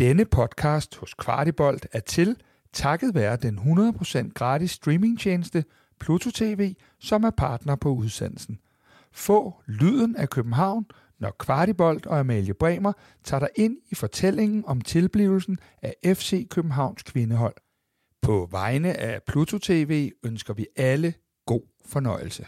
Denne podcast hos Kvartibolt er til takket være den 100% gratis streamingtjeneste Pluto TV, som er partner på udsendelsen. Få lyden af København, når Kvartibolt og Amalie Bremer tager dig ind i fortællingen om tilblivelsen af FC Københavns kvindehold. På vegne af Pluto TV ønsker vi alle god fornøjelse.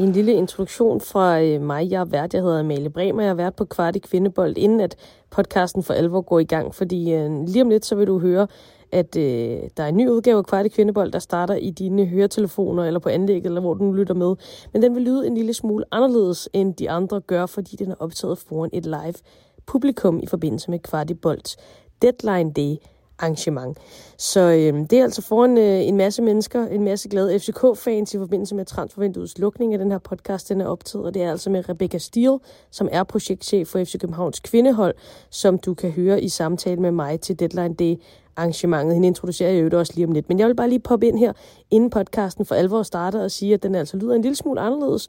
En lille introduktion fra øh, mig. Jeg er vært. Jeg hedder Amalie Bremer. Jeg har været på Kvart i Kvindebold, inden at podcasten for alvor går i gang. Fordi øh, lige om lidt, så vil du høre, at øh, der er en ny udgave af Kvart i Kvindebold, der starter i dine høretelefoner eller på anlægget, eller hvor du nu lytter med. Men den vil lyde en lille smule anderledes, end de andre gør, fordi den er optaget foran et live publikum i forbindelse med Kvart i Bolds Deadline Day arrangement. Så øh, det er altså foran øh, en masse mennesker, en masse glade FCK-fans i forbindelse med transfervinduets lukning af den her podcast, den er optaget, og det er altså med Rebecca Steele, som er projektchef for FC Københavns kvindehold, som du kan høre i samtale med mig til Deadline Day arrangementet. Hende introducerer jeg jo også lige om lidt. Men jeg vil bare lige poppe ind her, inden podcasten for alvor starter, og sige, at den altså lyder en lille smule anderledes,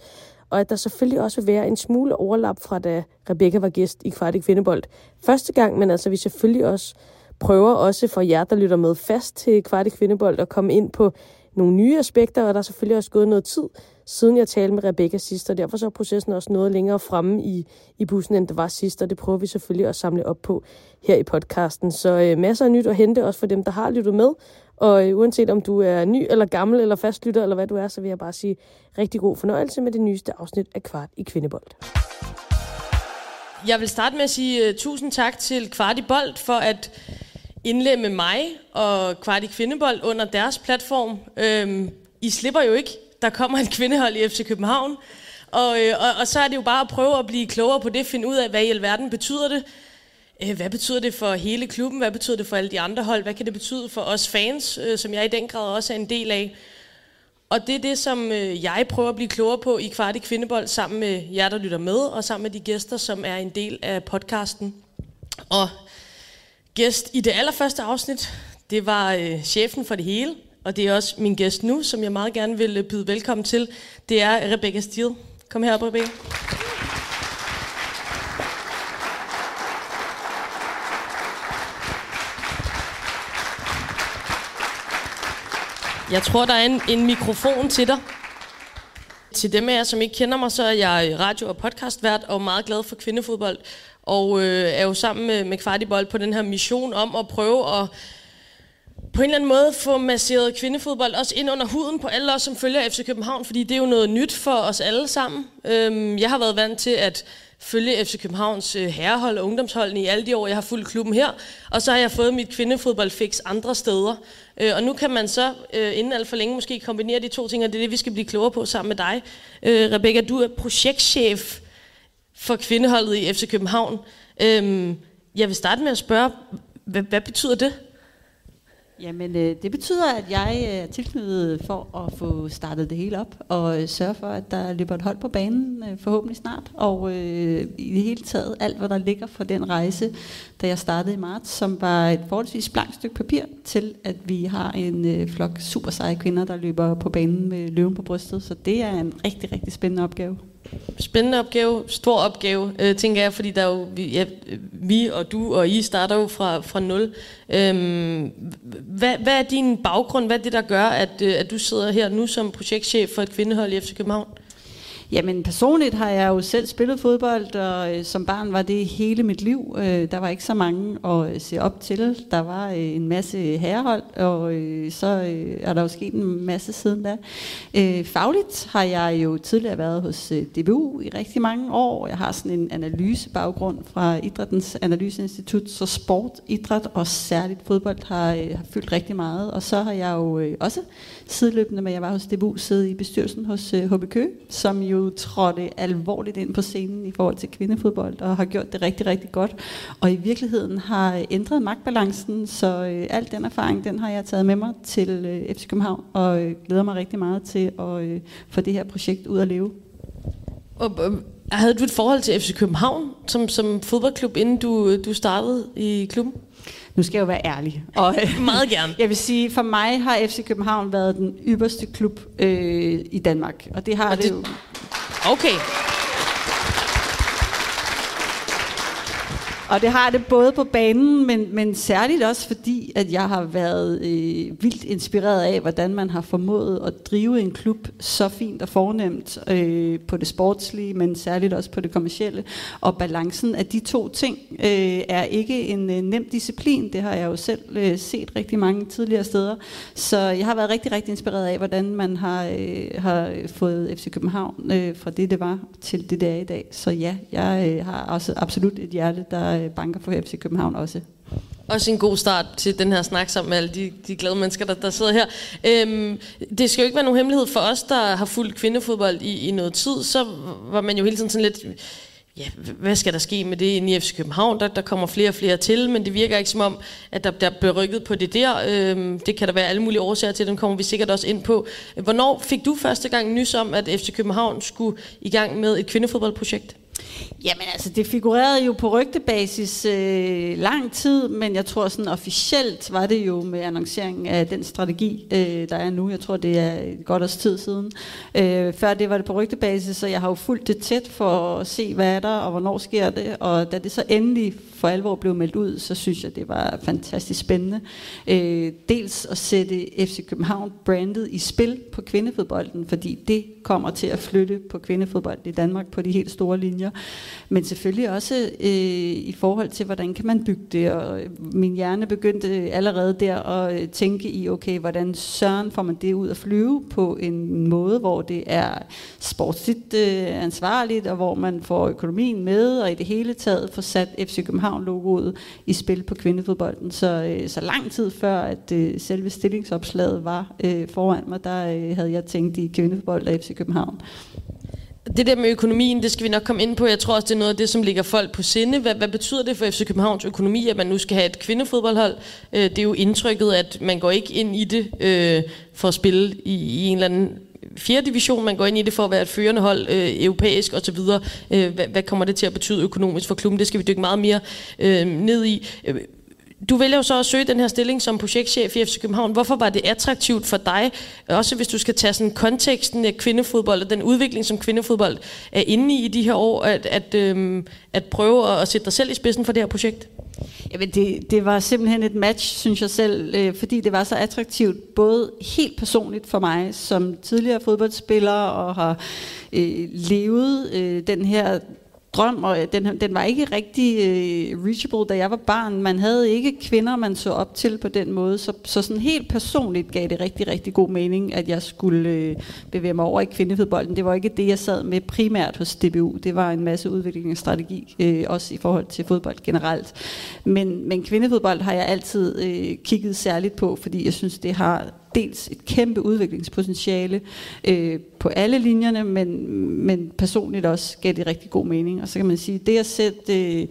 og at der selvfølgelig også vil være en smule overlap fra da Rebecca var gæst i Kvartik Kvindebold første gang, men altså vi selvfølgelig også prøver også for jer, der lytter med fast til Kvarte Kvindebold, at komme ind på nogle nye aspekter, og der er selvfølgelig også gået noget tid, siden jeg talte med Rebecca sidst, og derfor så er processen også noget længere fremme i, i bussen, end det var sidst, og det prøver vi selvfølgelig at samle op på her i podcasten. Så øh, masser af nyt at hente, også for dem, der har lyttet med, og øh, uanset om du er ny eller gammel eller fastlytter, eller hvad du er, så vil jeg bare sige rigtig god fornøjelse med det nyeste afsnit af Kvart i Kvindebold. Jeg vil starte med at sige uh, tusind tak til Kvart i Bold for at indlemme mig og Kvart i Kvindebold under deres platform. Øhm, I slipper jo ikke. Der kommer et kvindehold i FC København. Og, øh, og, og så er det jo bare at prøve at blive klogere på det, finde ud af, hvad i alverden betyder det. Øh, hvad betyder det for hele klubben? Hvad betyder det for alle de andre hold? Hvad kan det betyde for os fans, øh, som jeg i den grad også er en del af? Og det er det, som øh, jeg prøver at blive klogere på i Kvart i Kvindebold, sammen med jer, der lytter med, og sammen med de gæster, som er en del af podcasten. Og gæst i det allerførste afsnit, det var øh, chefen for det hele, og det er også min gæst nu, som jeg meget gerne vil øh, byde velkommen til. Det er Rebecca Steele. Kom herop, Rebecca. Jeg tror, der er en, en mikrofon til dig. Til dem af jer, som ikke kender mig, så er jeg radio- og podcastvært og meget glad for kvindefodbold. Og øh, er jo sammen med, med Kvartibold på den her mission om at prøve at på en eller anden måde få masseret kvindefodbold også ind under huden på alle os, som følger FC København, fordi det er jo noget nyt for os alle sammen. Øhm, jeg har været vant til at følge FC Københavns øh, herrehold og ungdomsholdene i alle de år, jeg har fulgt klubben her. Og så har jeg fået mit kvindefodboldfix andre steder. Øh, og nu kan man så øh, inden alt for længe måske kombinere de to ting, og det er det, vi skal blive klogere på sammen med dig. Øh, Rebecca, du er projektchef for kvindeholdet i FC København. Øhm, jeg vil starte med at spørge, hvad, hvad betyder det? Jamen, øh, det betyder, at jeg øh, er tilknyttet for at få startet det hele op, og øh, sørge for, at der løber et hold på banen øh, forhåbentlig snart, og øh, i det hele taget alt, hvad der ligger for den rejse, da jeg startede i marts, som var et forholdsvis blankt stykke papir til, at vi har en øh, flok super seje kvinder, der løber på banen med løven på brystet, så det er en rigtig, rigtig spændende opgave spændende opgave, stor opgave, øh, tænker jeg, fordi der er jo, vi, ja, vi og du og I starter jo fra, fra nul. Øhm, hvad, hvad er din baggrund? Hvad er det, der gør, at, øh, at du sidder her nu som projektchef for et kvindehold i FC København? Jamen personligt har jeg jo selv spillet fodbold, og øh, som barn var det hele mit liv. Øh, der var ikke så mange at øh, se op til. Der var øh, en masse herrehold, og øh, så øh, er der jo sket en masse siden da. Øh, fagligt har jeg jo tidligere været hos øh, DBU i rigtig mange år. Jeg har sådan en analysebaggrund fra Idrættens Analyseinstitut, så sport, idræt og særligt fodbold har, øh, har fyldt rigtig meget. Og så har jeg jo øh, også sideløbende med, at jeg var hos DBU, siddet i bestyrelsen hos øh, HBK, som jo trådte alvorligt ind på scenen i forhold til kvindefodbold, og har gjort det rigtig, rigtig godt. Og i virkeligheden har ændret magtbalancen, så øh, al den erfaring, den har jeg taget med mig til øh, FC København, og øh, glæder mig rigtig meget til at øh, få det her projekt ud at leve. Og, øh, havde du et forhold til FC København som, som fodboldklub, inden du, du startede i klubben? Nu skal jeg jo være ærlig. Og, Meget gerne. Jeg vil sige, for mig har FC København været den ypperste klub øh, i Danmark. Og det har og det, det jo... Okay. Og det har det både på banen, men, men særligt også fordi, at jeg har været øh, vildt inspireret af, hvordan man har formået at drive en klub så fint og fornemt øh, på det sportslige, men særligt også på det kommercielle. Og balancen af de to ting øh, er ikke en øh, nem disciplin. Det har jeg jo selv øh, set rigtig mange tidligere steder. Så jeg har været rigtig, rigtig inspireret af, hvordan man har, øh, har fået FC København øh, fra det, det var, til det, det er i dag. Så ja, jeg øh, har også absolut et hjerte, der øh, banker for FC København også. Også en god start til den her snak sammen med alle de, de glade mennesker, der, der sidder her. Øhm, det skal jo ikke være nogen hemmelighed for os, der har fulgt kvindefodbold i, i noget tid. Så var man jo hele tiden sådan lidt ja, hvad skal der ske med det i FC København? Der, der kommer flere og flere til, men det virker ikke som om, at der, der bliver rykket på det der. Øhm, det kan der være alle mulige årsager til, dem kommer vi sikkert også ind på. Hvornår fik du første gang nys om, at FC København skulle i gang med et kvindefodboldprojekt? Jamen altså, det figurerede jo på rygtebasis øh, lang tid, men jeg tror sådan officielt var det jo med annonceringen af den strategi, øh, der er nu. Jeg tror, det er et godt års tid siden. Øh, før det var det på rygtebasis, så jeg har jo fulgt det tæt for at se, hvad er der, og hvornår sker det. Og da det så endelig for alvor blev meldt ud, så synes jeg, det var fantastisk spændende. Øh, dels at sætte FC København brandet i spil på kvindefodbolden, fordi det kommer til at flytte på kvindefodbold i Danmark på de helt store linjer. Men selvfølgelig også øh, i forhold til, hvordan kan man bygge det. Og øh, min hjerne begyndte allerede der at øh, tænke i, okay, hvordan søren får man det ud at flyve på en måde, hvor det er sportsligt øh, ansvarligt, og hvor man får økonomien med, og i det hele taget får sat FC København-logoet i spil på kvindefodbolden. Så, øh, så lang tid før, at øh, selve stillingsopslaget var øh, foran mig, der øh, havde jeg tænkt i kvindefodbold og FC København. Det der med økonomien, det skal vi nok komme ind på. Jeg tror også, det er noget af det, som ligger folk på sinde. Hvad, hvad betyder det for FC Københavns økonomi, at man nu skal have et kvindefodboldhold? Øh, det er jo indtrykket, at man går ikke ind i det øh, for at spille i, i en eller anden fjerde division, man går ind i det for at være et førende hold, øh, europæisk osv. Øh, hvad, hvad kommer det til at betyde økonomisk for klubben? Det skal vi dykke meget mere øh, ned i. Øh, du vælger jo så at søge den her stilling som projektchef i FC København. Hvorfor var det attraktivt for dig, også hvis du skal tage sådan konteksten af kvindefodbold og den udvikling, som kvindefodbold er inde i i de her år, at, at, øhm, at prøve at sætte dig selv i spidsen for det her projekt? Jamen det, det var simpelthen et match, synes jeg selv, øh, fordi det var så attraktivt, både helt personligt for mig, som tidligere fodboldspiller, og har øh, levet øh, den her drøm, og den, den var ikke rigtig øh, reachable, da jeg var barn. Man havde ikke kvinder, man så op til på den måde, så, så sådan helt personligt gav det rigtig, rigtig god mening, at jeg skulle øh, bevæge mig over i kvindefodbolden. Det var ikke det, jeg sad med primært hos DBU. Det var en masse udviklingsstrategi, øh, også i forhold til fodbold generelt. Men, men kvindefodbold har jeg altid øh, kigget særligt på, fordi jeg synes, det har dels et kæmpe udviklingspotentiale øh, på alle linjerne, men, men personligt også gav det rigtig god mening. Og så kan man sige, det at sætte øh,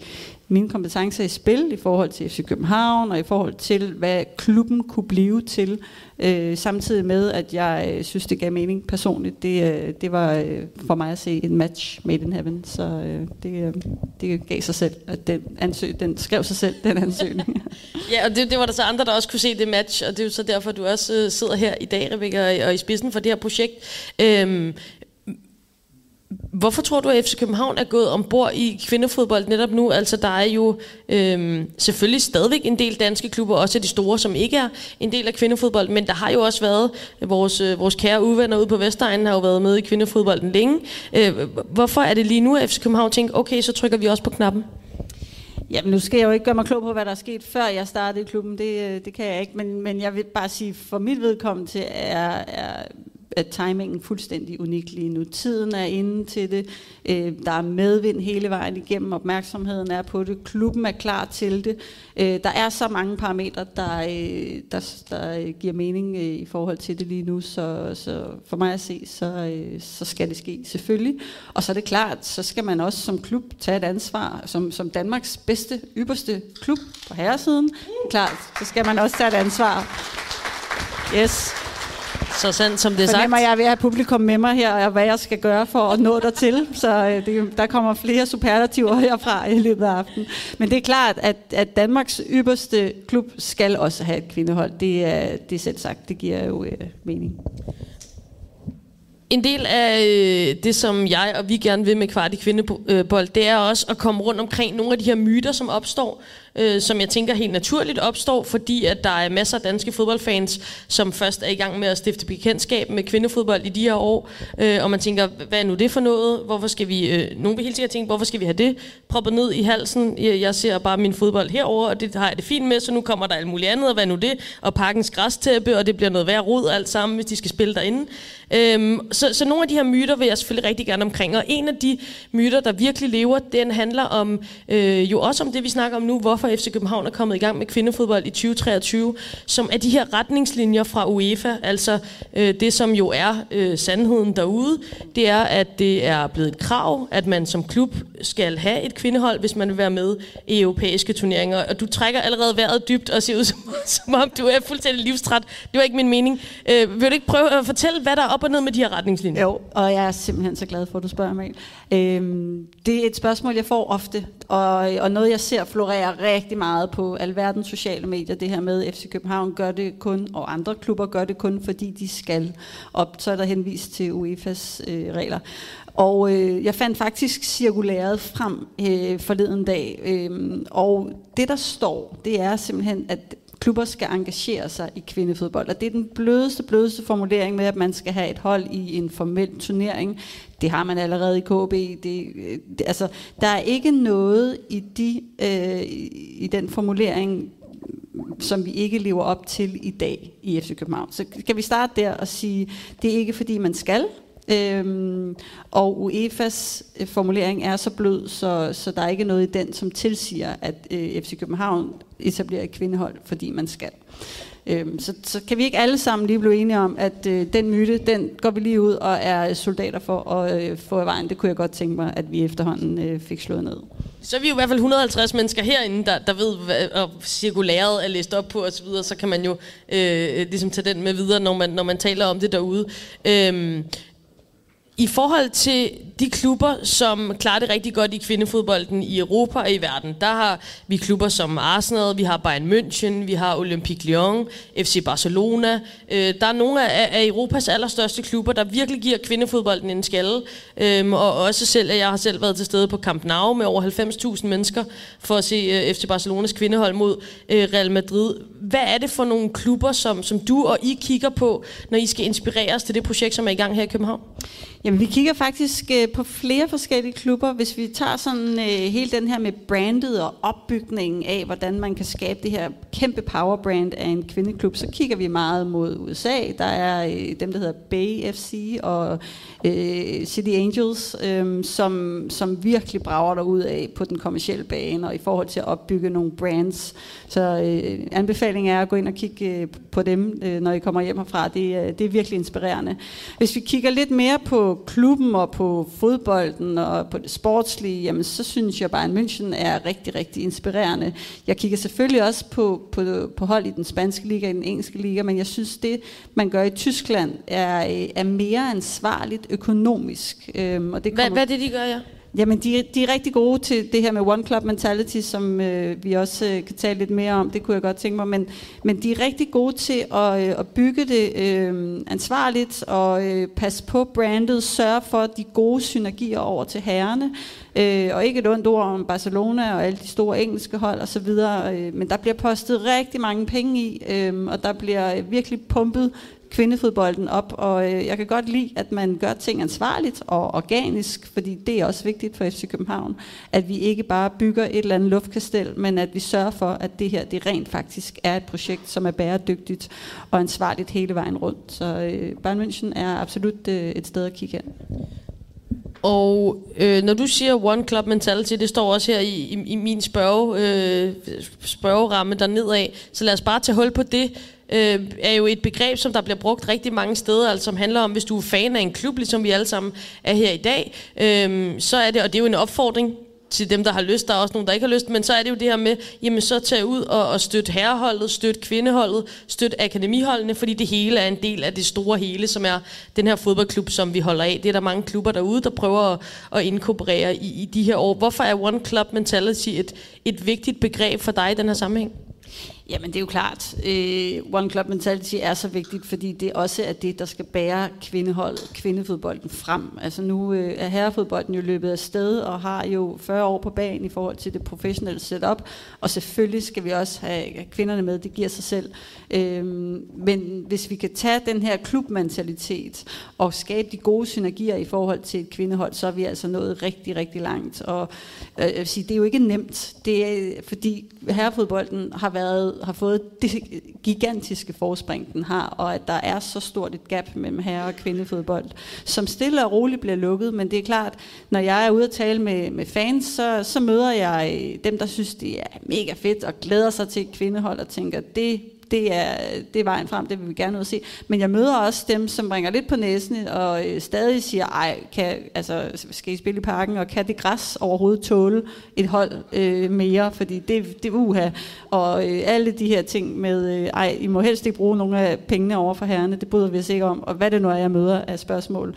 mine kompetencer i spil i forhold til FC København og i forhold til, hvad klubben kunne blive til, øh, samtidig med, at jeg øh, synes, det gav mening personligt. Det, øh, det var øh, for mig at se en match made in heaven, så øh, det, øh, det gav sig selv, at den, ansøg, den skrev sig selv, den ansøgning. ja, og det, det var der så andre, der også kunne se det match, og det er jo så derfor, du også øh, sidder her i dag, Rebecca, og i spidsen for det her projekt. Øh, Hvorfor tror du, at FC København er gået ombord i kvindefodbold netop nu? Altså, der er jo øhm, selvfølgelig stadigvæk en del danske klubber, også de store, som ikke er en del af kvindefodbold, men der har jo også været, vores, øh, vores kære uvenner ude på Vestegnen har jo været med i kvindefodbolden længe. Øh, hvorfor er det lige nu, at FC København tænker, okay, så trykker vi også på knappen? Jamen, nu skal jeg jo ikke gøre mig klog på, hvad der er sket, før jeg startede i klubben. Det, øh, det kan jeg ikke. Men, men jeg vil bare sige, for mit vedkommende er, er at timingen fuldstændig unik lige nu. Tiden er inde til det. Øh, der er medvind hele vejen igennem. Opmærksomheden er på det. Klubben er klar til det. Øh, der er så mange parametre, der, øh, der, der giver mening øh, i forhold til det lige nu. Så, så for mig at se, så, øh, så skal det ske selvfølgelig. Og så er det klart, så skal man også som klub tage et ansvar. Som, som Danmarks bedste, ypperste klub på herresiden. Klart, så skal man også tage et ansvar. Yes. Så sandt som det er sagt. Jeg ved at have publikum med mig her, og hvad jeg skal gøre for at nå der til. Så øh, det, der kommer flere superlativer herfra i løbet af aftenen. Men det er klart, at, at Danmarks ypperste klub skal også have et kvindehold. Det er, det er selv sagt. Det giver jo øh, mening. En del af øh, det, som jeg og vi gerne vil med kvart i kvindebold, det er også at komme rundt omkring nogle af de her myter, som opstår, øh, som jeg tænker helt naturligt opstår, fordi at der er masser af danske fodboldfans, som først er i gang med at stifte bekendtskab med kvindefodbold i de her år, øh, og man tænker, hvad er nu det for noget? Hvorfor skal vi, øh, nogen vil helt sikkert tænke, hvorfor skal vi have det proppet ned i halsen? Jeg, jeg ser bare min fodbold herover, og det har jeg det fint med, så nu kommer der alt muligt andet, og hvad er nu det? Og pakkens græstæppe, og det bliver noget værd rod alt sammen, hvis de skal spille derinde. Øhm, så, så nogle af de her myter vil jeg selvfølgelig rigtig gerne omkring, og en af de myter, der virkelig lever, den handler om øh, jo også om det, vi snakker om nu, hvorfor FC København er kommet i gang med kvindefodbold i 2023, som er de her retningslinjer fra UEFA, altså øh, det, som jo er øh, sandheden derude, det er, at det er blevet et krav, at man som klub skal have et kvindehold, hvis man vil være med i europæiske turneringer, og du trækker allerede vejret dybt og ser ud som, som om du er fuldstændig livstræt. Det var ikke min mening. Øh, vil du ikke prøve at fortælle, hvad der er op og ned med de her retningslinjer? Jo, og jeg er simpelthen så glad for, at du spørger mig. Øhm, det er et spørgsmål, jeg får ofte, og, og noget, jeg ser florere rigtig meget på alverdens sociale medier, det her med, at FC København gør det kun, og andre klubber gør det kun, fordi de skal op. Så er der henvist til UEFA's øh, regler. Og øh, jeg fandt faktisk cirkulæret frem øh, forleden dag, øh, og det der står, det er simpelthen, at klubber skal engagere sig i kvindefodbold. Og det er den blødeste, blødeste formulering med, at man skal have et hold i en formel turnering. Det har man allerede i KB. Det, det, altså, der er ikke noget i, de, øh, i den formulering, som vi ikke lever op til i dag i FC København. Så kan vi starte der og sige, det er ikke fordi man skal, Øhm, og UEFA's øh, formulering er så blød, så, så der er ikke noget i den, som tilsiger, at øh, FC København etablerer et kvindehold, fordi man skal. Øhm, så, så kan vi ikke alle sammen lige blive enige om, at øh, den myte, den går vi lige ud og er soldater for at øh, få i vejen. Det kunne jeg godt tænke mig, at vi efterhånden øh, fik slået ned. Så er vi jo i hvert fald 150 mennesker herinde, der, der ved, hvad og cirkulæret er læst op på osv., så, videre, så kan man jo øh, ligesom tage den med videre, når man, når man taler om det derude. Øhm, i forhold til de klubber, som klarer det rigtig godt i kvindefodbolden i Europa og i verden, der har vi klubber som Arsenal, vi har Bayern München, vi har Olympique Lyon, FC Barcelona. Øh, der er nogle af, af Europas allerstørste klubber, der virkelig giver kvindefodbolden en skalle. Øh, og også selv, jeg har selv været til stede på Camp Nou med over 90.000 mennesker for at se øh, FC Barcelonas kvindehold mod øh, Real Madrid. Hvad er det for nogle klubber, som, som du og I kigger på, når I skal inspireres til det projekt, som er i gang her i København? Jamen, vi kigger faktisk øh, øh, på flere forskellige klubber. Hvis vi tager sådan øh, hele den her med brandet og opbygningen af, hvordan man kan skabe det her kæmpe power brand af en kvindeklub, så kigger vi meget mod USA. Der er øh, dem, der hedder Bay FC og øh, City Angels, øh, som, som virkelig brager derud af på den kommercielle bane og i forhold til at opbygge nogle brands. Så øh, anbefalingen er at gå ind og kigge øh, på dem, øh, når I kommer hjem herfra. Det, øh, det er virkelig inspirerende. Hvis vi kigger lidt mere på klubben og på fodbolden og på det sportslige, jamen så synes jeg bare, at München er rigtig, rigtig inspirerende. Jeg kigger selvfølgelig også på, på, på hold i den spanske liga, i den engelske liga, men jeg synes, det man gør i Tyskland er, er mere ansvarligt økonomisk. Øhm, og det kommer, hvad, hvad er det, de gør, ja? Jamen, de, de er rigtig gode til det her med One Club Mentality, som øh, vi også øh, kan tale lidt mere om. Det kunne jeg godt tænke mig. Men, men de er rigtig gode til at, øh, at bygge det øh, ansvarligt og øh, passe på brandet, sørge for de gode synergier over til herrene. Øh, og ikke et ondt ord om Barcelona og alle de store engelske hold osv., øh, men der bliver postet rigtig mange penge i, øh, og der bliver øh, virkelig pumpet kvindefodbolden op, og øh, jeg kan godt lide, at man gør ting ansvarligt og organisk, fordi det er også vigtigt for FC København, at vi ikke bare bygger et eller andet luftkastel, men at vi sørger for, at det her det rent faktisk er et projekt, som er bæredygtigt og ansvarligt hele vejen rundt. Så øh, Bayern München er absolut øh, et sted at kigge hen. Og øh, når du siger One Club Mentality, det står også her i, i, i min spørge, øh, spørgeramme dernede af, så lad os bare tage hul på det øh, er jo et begreb, som der bliver brugt rigtig mange steder, altså som handler om, hvis du er fan af en klub, ligesom vi alle sammen er her i dag, øh, så er det, og det er jo en opfordring til dem, der har lyst, der er også nogen, der ikke har lyst, men så er det jo det her med, jamen så tage ud og, og støtte herreholdet, støtte kvindeholdet, støtte akademiholdene, fordi det hele er en del af det store hele, som er den her fodboldklub, som vi holder af. Det er der mange klubber derude, der prøver at, at inkorporere i, i de her år. Hvorfor er One Club Mentality et, et vigtigt begreb for dig i den her sammenhæng? Jamen det er jo klart, øh, One Club Mentality er så vigtigt, fordi det også er det, der skal bære kvindehold, kvindefodbolden frem. Altså nu øh, er herrefodbolden jo løbet af sted og har jo 40 år på banen i forhold til det professionelle setup, og selvfølgelig skal vi også have kvinderne med, det giver sig selv. Øh, men hvis vi kan tage den her klubmentalitet og skabe de gode synergier i forhold til et kvindehold, så er vi altså nået rigtig, rigtig langt. Og øh, jeg vil sige, det er jo ikke nemt, det er, fordi herrefodbolden har været har fået det gigantiske forspring, den har, og at der er så stort et gap mellem herre- og kvindefodbold, som stille og roligt bliver lukket. Men det er klart, når jeg er ude at tale med, med fans, så, så møder jeg øh, dem, der synes, det er mega fedt og glæder sig til et kvindehold og tænker, det det er, det er vejen frem, det vil vi gerne ud at se. Men jeg møder også dem, som ringer lidt på næsen og øh, stadig siger, ej, kan, altså, skal I spille i parken, og kan det græs overhovedet tåle et hold øh, mere, fordi det, det er uha. Og øh, alle de her ting med, øh, ej, I må helst ikke bruge nogle af pengene over for herrene, det bryder vi os ikke om, og hvad det nu er, jeg møder af spørgsmål.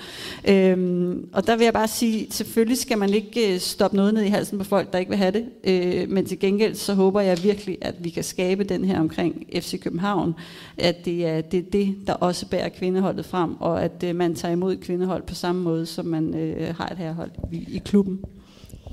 Øhm, og der vil jeg bare sige, selvfølgelig skal man ikke øh, stoppe noget ned i halsen på folk, der ikke vil have det, øh, men til gengæld så håber jeg virkelig, at vi kan skabe den her omkring FC København, at det er det, er det der også bærer kvindeholdet frem, og at øh, man tager imod kvindehold på samme måde, som man øh, har et herhold i, i klubben.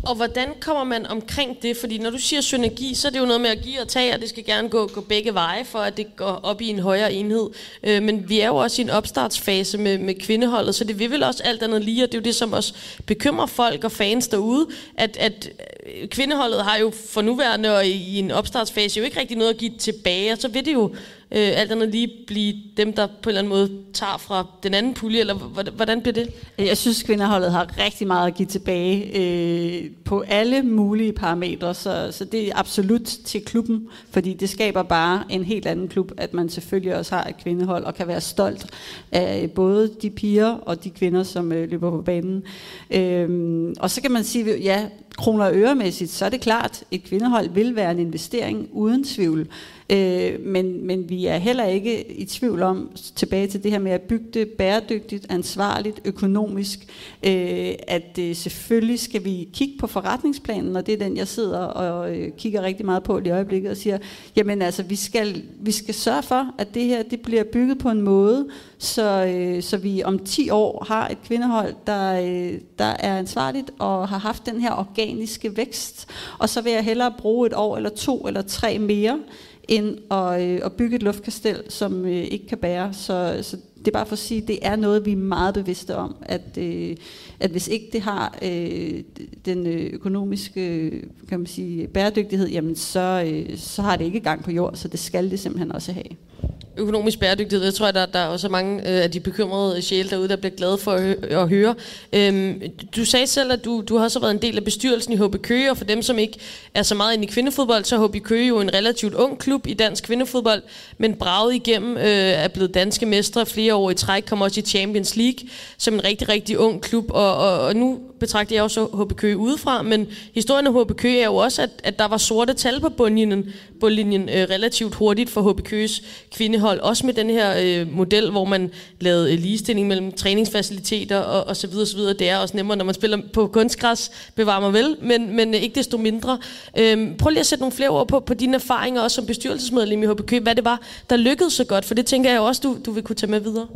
Og hvordan kommer man omkring det? Fordi når du siger synergi, så er det jo noget med at give og tage, og det skal gerne gå, gå begge veje, for at det går op i en højere enhed. Øh, men vi er jo også i en opstartsfase med, med kvindeholdet, så det vil vel også alt andet lige, og det er jo det, som også bekymrer folk og fans derude, at, at øh, kvindeholdet har jo for nuværende og i, i en opstartsfase jo ikke rigtig noget at give tilbage, og så vil det jo øh, alt andet lige blive dem, der på en eller anden måde tager fra den anden pulje, eller hvordan bliver det? Jeg synes, kvinderholdet har rigtig meget at give tilbage øh, på alle mulige parametre, så, så det er absolut til klubben, fordi det skaber bare en helt anden klub, at man selvfølgelig også har et kvindehold, og kan være stolt af både de piger og de kvinder, som øh, løber på banen. Øh, og så kan man sige, ja, kroner og øremæssigt, så er det klart, et kvindehold vil være en investering uden tvivl. Øh, men, men vi er heller ikke i tvivl om, tilbage til det her med at bygge det bæredygtigt, ansvarligt, økonomisk, øh, at øh, selvfølgelig skal vi kigge på forretningsplanen, og det er den, jeg sidder og øh, kigger rigtig meget på i øjeblikket, og siger, jamen altså, vi skal, vi skal sørge for, at det her det bliver bygget på en måde, så, øh, så vi om 10 år har et kvindehold, der, øh, der er ansvarligt og har haft den her organiske vækst. Og så vil jeg hellere bruge et år eller to eller tre mere, end at, øh, at bygge et luftkastel, som øh, ikke kan bære. Så, så det er bare for at sige, at det er noget, vi er meget bevidste om, at, øh, at hvis ikke det har øh, den øh, økonomiske øh, kan man sige, bæredygtighed, jamen så, øh, så har det ikke gang på jord, så det skal det simpelthen også have økonomisk bæredygtighed. Jeg tror, der, der er også mange øh, af de bekymrede sjæle derude, der bliver glade for at, at høre. Øhm, du sagde selv, at du, du har også været en del af bestyrelsen i HB Køge, og for dem, som ikke er så meget inde i kvindefodbold, så er HB Køge jo en relativt ung klub i dansk kvindefodbold, men braget igennem øh, er blevet danske mestre flere år i træk, kommer også i Champions League som en rigtig, rigtig ung klub, og, og, og nu betragter jeg også HB Køge udefra, men historien af HB Køge er jo også, at, at der var sorte tal på bundlinjen, bundlinjen øh, relativt hurtigt for HB Køges kvindehold, også med den her øh, model, hvor man lavede øh, ligestilling mellem træningsfaciliteter og, og så videre, så videre. Det er også nemmere, når man spiller på kunstgræs, bevarer mig vel, men, men øh, ikke desto mindre. Øh, prøv lige at sætte nogle flere ord på, på dine erfaringer, også som bestyrelsesmedlem i HB Køge, hvad det var, der lykkedes så godt, for det tænker jeg også, du, du vil kunne tage med videre.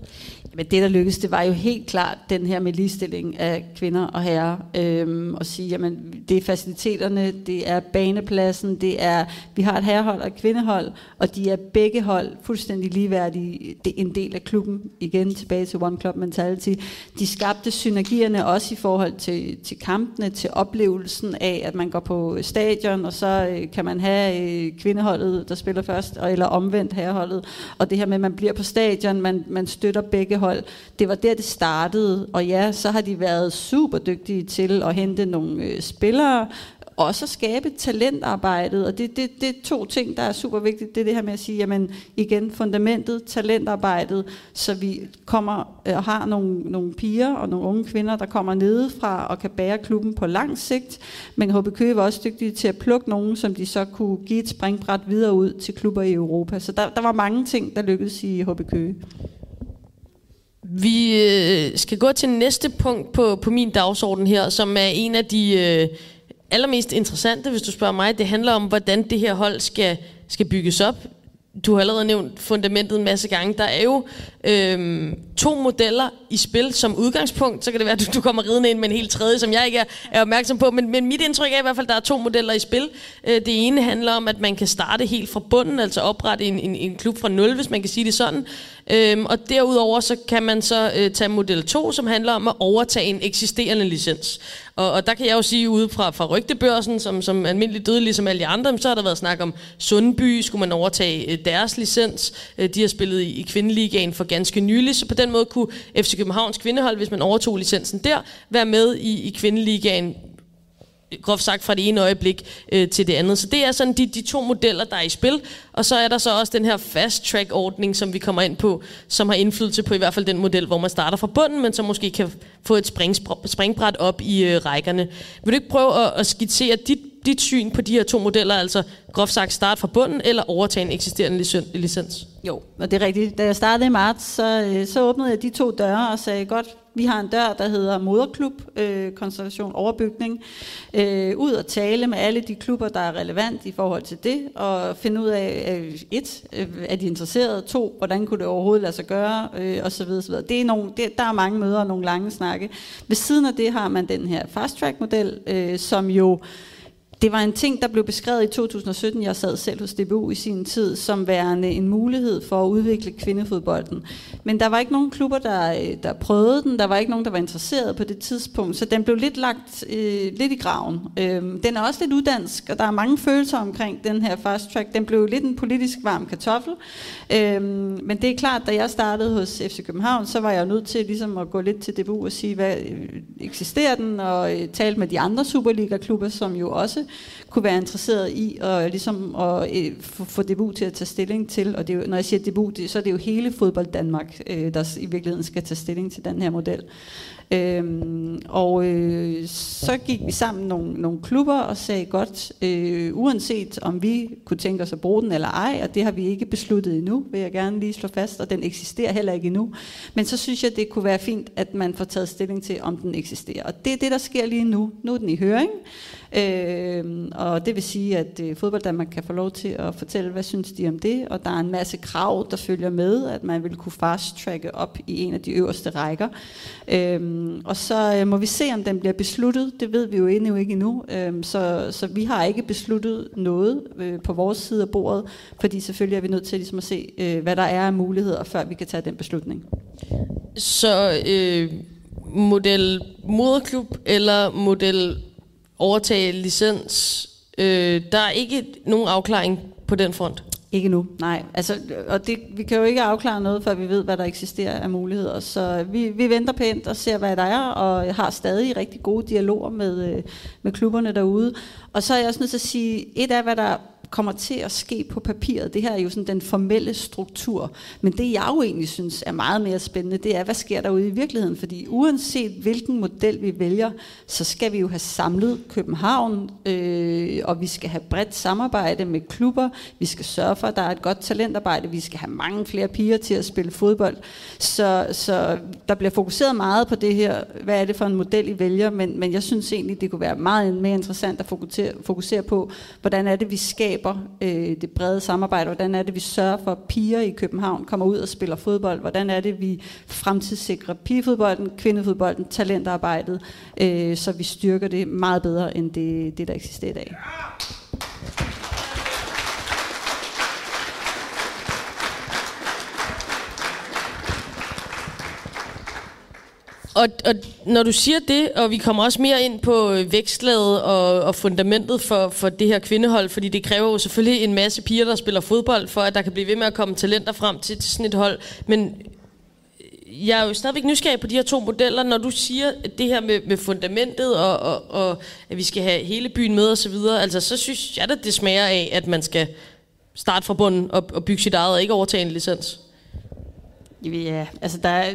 Men det, der lykkedes, det var jo helt klart den her med ligestilling af kvinder og herrer. Øhm, og sige, jamen, det er faciliteterne, det er banepladsen, det er, vi har et herrehold og et kvindehold, og de er begge hold fuldstændig ligeværdige. Det er en del af klubben, igen tilbage til One Club Mentality. De skabte synergierne også i forhold til, til kampene, til oplevelsen af, at man går på stadion, og så øh, kan man have øh, kvindeholdet, der spiller først, eller omvendt herreholdet. Og det her med, at man bliver på stadion, man, man støtter begge hold. Det var der, det startede. Og ja, så har de været super dygtige til at hente nogle øh, spillere, og så skabe talentarbejdet, og det, det, det er to ting, der er super vigtigt. Det er det her med at sige, jamen igen, fundamentet, talentarbejdet, så vi kommer øh, og har nogle, nogle piger og nogle unge kvinder, der kommer nedefra og kan bære klubben på lang sigt. Men HB Køge var også dygtige til at plukke nogen, som de så kunne give et springbræt videre ud til klubber i Europa. Så der, der var mange ting, der lykkedes i HB Køge. Vi øh, skal gå til næste punkt på, på min dagsorden her, som er en af de øh, allermest interessante, hvis du spørger mig. Det handler om, hvordan det her hold skal skal bygges op du har allerede nævnt fundamentet en masse gange. Der er jo øhm, to modeller i spil som udgangspunkt. Så kan det være, at du, du kommer ridende ind med en helt tredje, som jeg ikke er, er opmærksom på. Men, men mit indtryk er i hvert fald, at der er to modeller i spil. Øh, det ene handler om, at man kan starte helt fra bunden, altså oprette en, en, en klub fra nul, hvis man kan sige det sådan. Øhm, og derudover så kan man så øh, tage model 2, som handler om at overtage en eksisterende licens. Og, og der kan jeg jo sige ude fra, fra rygtebørsen, som, som almindelig døde, ligesom alle de andre, så har der været snak om Sundby, skulle man overtage øh, deres licens. Øh, de har spillet i, i kvindeligaen for ganske nylig, så på den måde kunne FC Københavns kvindehold, hvis man overtog licensen der, være med i, i kvindeligaen groft sagt fra det ene øjeblik øh, til det andet. Så det er sådan de, de to modeller, der er i spil. Og så er der så også den her fast track ordning, som vi kommer ind på, som har indflydelse på i hvert fald den model, hvor man starter fra bunden, men som måske kan få et springbræt op i øh, rækkerne. Vil du ikke prøve at, at skitsere dit, dit syn på de her to modeller, altså groft sagt start fra bunden eller overtage en eksisterende licens? Jo, og det er rigtigt. Da jeg startede i marts, så, øh, så åbnede jeg de to døre og sagde, godt, vi har en dør, der hedder Moderklub, øh, Konstellation Overbygning. Øh, ud og tale med alle de klubber, der er relevant i forhold til det, og finde ud af, øh, et, øh, er de interesserede? To, hvordan kunne det overhovedet lade sig gøre? Øh, og så videre, så videre. Det er nogle, det, der er mange møder og nogle lange snakke. Ved siden af det har man den her fast track model, øh, som jo det var en ting, der blev beskrevet i 2017. Jeg sad selv hos DBU i sin tid, som værende en mulighed for at udvikle kvindefodbolden. Men der var ikke nogen klubber, der, øh, der prøvede den. Der var ikke nogen, der var interesseret på det tidspunkt. Så den blev lidt lagt øh, lidt i graven. Øh, den er også lidt uddansk, og der er mange følelser omkring den her fast track. Den blev lidt en politisk varm kartoffel. øh, men det er klart, da jeg startede hos FC København, så var jeg nødt til ligesom at gå lidt til DBU og sige, hvad øh, eksisterer den, og øh, tale med de andre Superliga-klubber, som jo også kunne være interesseret i at, ligesom at øh, få DBU til at tage stilling til, og det er jo, når jeg siger DBU, det, så er det jo hele fodbold Danmark, øh, der i virkeligheden skal tage stilling til den her model. Øhm, og øh, så gik vi sammen nogle, nogle klubber og sagde godt, øh, uanset om vi kunne tænke os at bruge den eller ej, og det har vi ikke besluttet endnu, vil jeg gerne lige slå fast, og den eksisterer heller ikke endnu. Men så synes jeg, det kunne være fint, at man får taget stilling til, om den eksisterer. Og det er det, der sker lige nu. Nu er den i høring. Øh, og det vil sige, at øh, fodbold Danmark kan få lov til at fortælle, hvad synes de om det, og der er en masse krav, der følger med, at man vil kunne fast-tracke op i en af de øverste rækker. Øh, og så øh, må vi se, om den bliver besluttet. Det ved vi jo endnu ikke endnu. Øh, så, så vi har ikke besluttet noget øh, på vores side af bordet, fordi selvfølgelig er vi nødt til ligesom at se, øh, hvad der er af muligheder, før vi kan tage den beslutning. Så øh, model moderklub eller model overtage licens. Øh, der er ikke nogen afklaring på den front. Ikke nu, nej. Altså, og det, vi kan jo ikke afklare noget, før vi ved, hvad der eksisterer af muligheder. Så vi, vi venter pænt og ser, hvad der er, og har stadig rigtig gode dialoger med, øh, med klubberne derude. Og så er jeg også nødt til at sige, et af, hvad der kommer til at ske på papiret. Det her er jo sådan den formelle struktur. Men det jeg jo egentlig synes er meget mere spændende, det er, hvad sker der ude i virkeligheden? Fordi uanset hvilken model vi vælger, så skal vi jo have samlet København, øh, og vi skal have bredt samarbejde med klubber. Vi skal sørge for, at der er et godt talentarbejde. Vi skal have mange flere piger til at spille fodbold. Så, så der bliver fokuseret meget på det her. Hvad er det for en model, I vælger? Men, men jeg synes egentlig, det kunne være meget mere interessant at fokusere, fokusere på, hvordan er det, vi skaber skaber øh, det brede samarbejde? Hvordan er det, vi sørger for, at piger i København kommer ud og spiller fodbold? Hvordan er det, vi fremtidssikrer pigefodbolden, kvindefodbolden, talentarbejdet, øh, så vi styrker det meget bedre, end det, det der eksisterer i dag? Og, og når du siger det, og vi kommer også mere ind på øh, vækstlaget og, og fundamentet for, for det her kvindehold, fordi det kræver jo selvfølgelig en masse piger, der spiller fodbold, for at der kan blive ved med at komme talenter frem til, til sådan et hold. Men øh, jeg er jo stadigvæk nysgerrig på de her to modeller. Når du siger det her med, med fundamentet, og, og, og at vi skal have hele byen med osv., altså, så synes jeg, da, det smager af, at man skal starte fra bunden og, og bygge sit eget, og ikke overtage en licens. Ja, altså der er,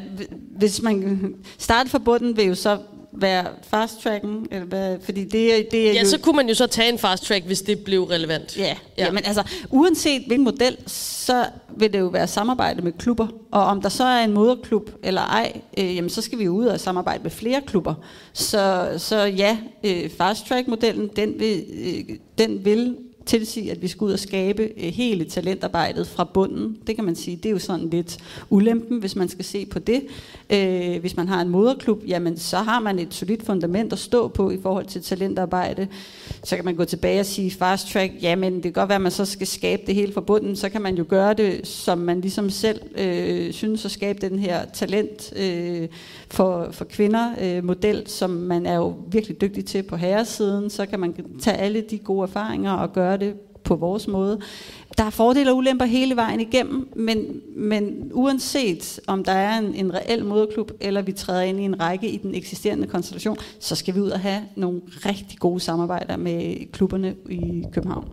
hvis man starter fra bunden, vil jo så være fast tracken, eller hvad, fordi det, det er Ja, jo, så kunne man jo så tage en fast track, hvis det blev relevant. Ja, ja. ja, men altså uanset hvilken model, så vil det jo være samarbejde med klubber. Og om der så er en moderklub eller ej, øh, jamen så skal vi jo ud og samarbejde med flere klubber. Så, så ja, øh, fast track modellen, den vil, øh, den vil tilsige, at vi skal ud og skabe øh, hele talentarbejdet fra bunden. Det kan man sige, det er jo sådan lidt ulempen, hvis man skal se på det. Øh, hvis man har en moderklub, jamen så har man et solidt fundament at stå på i forhold til talentarbejde. Så kan man gå tilbage og sige fast track, jamen det kan godt være, at man så skal skabe det hele fra bunden, så kan man jo gøre det, som man ligesom selv øh, synes at skabe den her talent øh, for, for kvinder øh, model, som man er jo virkelig dygtig til på herresiden, så kan man tage alle de gode erfaringer og gøre gøre det på vores måde der er fordele og ulemper hele vejen igennem, men, men uanset om der er en, en reel moderklub, eller vi træder ind i en række i den eksisterende konstellation, så skal vi ud og have nogle rigtig gode samarbejder med klubberne i København.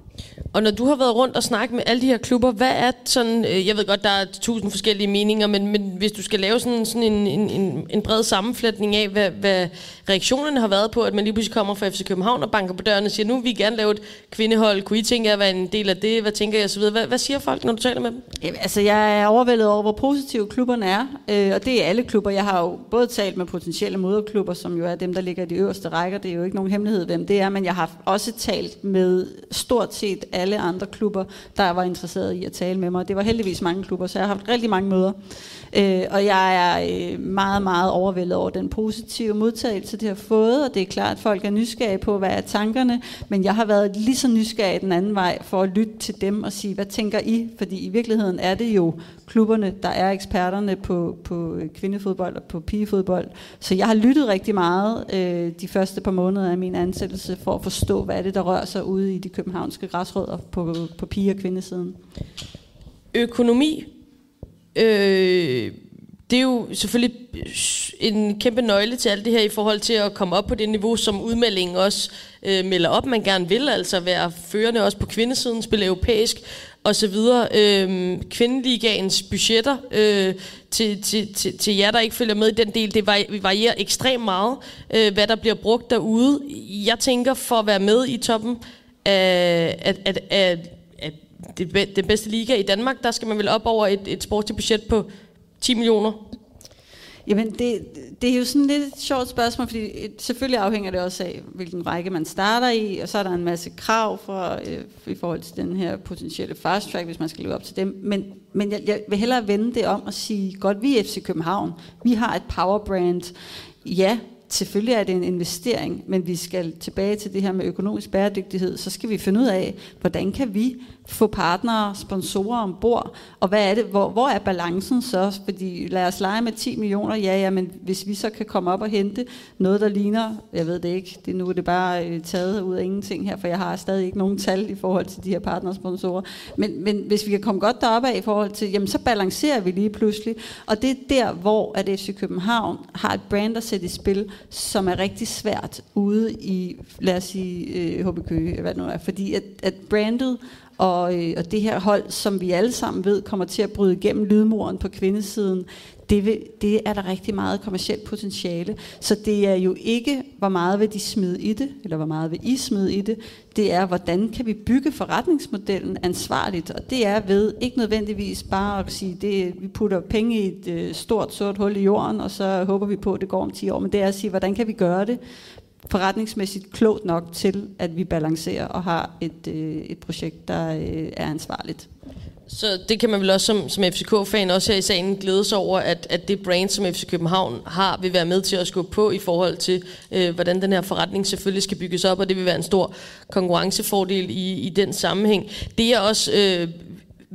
Og når du har været rundt og snakket med alle de her klubber, hvad er sådan, øh, jeg ved godt, der er tusind forskellige meninger, men, men hvis du skal lave sådan, sådan en, en, en, en bred sammenflætning af, hvad, hvad reaktionerne har været på, at man lige pludselig kommer fra FC København og banker på døren og siger, nu vil vi gerne lave et kvindehold, kunne I tænke jer at være en del af det, hvad tænker jeg osv. Hvad, hvad siger folk, når du taler med dem? Jamen, altså, jeg er overvældet over, hvor positive klubberne er, øh, og det er alle klubber. Jeg har jo både talt med potentielle moderklubber, som jo er dem, der ligger i de øverste rækker. Det er jo ikke nogen hemmelighed, hvem det er, men jeg har også talt med stort set alle andre klubber, der var interesseret i at tale med mig. Det var heldigvis mange klubber, så jeg har haft rigtig mange møder. Øh, og jeg er øh, meget, meget overvældet over den positive modtagelse, det har fået, og det er klart, at folk er nysgerrige på, hvad er tankerne, men jeg har været lige så nysgerrig den anden vej for at lytte til dem og sige, hvad tænker I? Fordi i virkeligheden er det jo klubberne, der er eksperterne på, på kvindefodbold og på pigefodbold. Så jeg har lyttet rigtig meget øh, de første par måneder af min ansættelse for at forstå, hvad er det, der rører sig ude i de københavnske græsrødder på, på pige- og kvindesiden. Økonomi Øh, det er jo selvfølgelig øh, en kæmpe nøgle til alt det her i forhold til at komme op på det niveau, som udmeldingen også øh, melder op, man gerne vil, altså være førende også på kvindesiden, spille europæisk osv. Øh, kvindeligaens budgetter øh, til, til, til, til jer, der ikke følger med i den del, det varierer ekstremt meget, øh, hvad der bliver brugt derude. Jeg tænker, for at være med i toppen af, af, af, af det, det bedste liga i Danmark, der skal man vel op over et, et sportsligt budget på 10 millioner? Jamen, det, det er jo sådan lidt et sjovt spørgsmål, fordi øh, selvfølgelig afhænger det også af, hvilken række man starter i, og så er der en masse krav for, øh, i forhold til den her potentielle fast track, hvis man skal leve op til dem. Men, men jeg, jeg vil hellere vende det om og sige, godt, vi er FC København, vi har et power brand. Ja, selvfølgelig er det en investering, men vi skal tilbage til det her med økonomisk bæredygtighed, så skal vi finde ud af, hvordan kan vi få partnere, sponsorer ombord, og hvad er det, hvor, hvor er balancen så? Fordi lad os lege med 10 millioner, ja, ja, men hvis vi så kan komme op og hente noget, der ligner, jeg ved det ikke, det, nu er det bare øh, taget ud af ingenting her, for jeg har stadig ikke nogen tal i forhold til de her partnersponsorer, men, men hvis vi kan komme godt deroppe af i forhold til, jamen så balancerer vi lige pludselig, og det er der, hvor at FC København har et brand at sætte i spil, som er rigtig svært ude i, lad os sige, øh, HB Køge, hvad det nu er, fordi at, at brandet og, øh, og det her hold, som vi alle sammen ved, kommer til at bryde igennem lydmuren på kvindesiden, det, vil, det er der rigtig meget kommersielt potentiale. Så det er jo ikke, hvor meget vil de smide i det, eller hvor meget vil I smide i det. Det er, hvordan kan vi bygge forretningsmodellen ansvarligt. Og det er ved ikke nødvendigvis bare at sige, det, vi putter penge i et øh, stort sort hul i jorden, og så håber vi på, at det går om 10 år. Men det er at sige, hvordan kan vi gøre det forretningsmæssigt klogt nok til, at vi balancerer og har et, øh, et projekt, der øh, er ansvarligt. Så det kan man vel også som, som FCK-fan også her i sagen glæde sig over, at, at det brand, som FC København har, vil være med til at skubbe på i forhold til, øh, hvordan den her forretning selvfølgelig skal bygges op, og det vil være en stor konkurrencefordel i, i den sammenhæng. Det er også øh,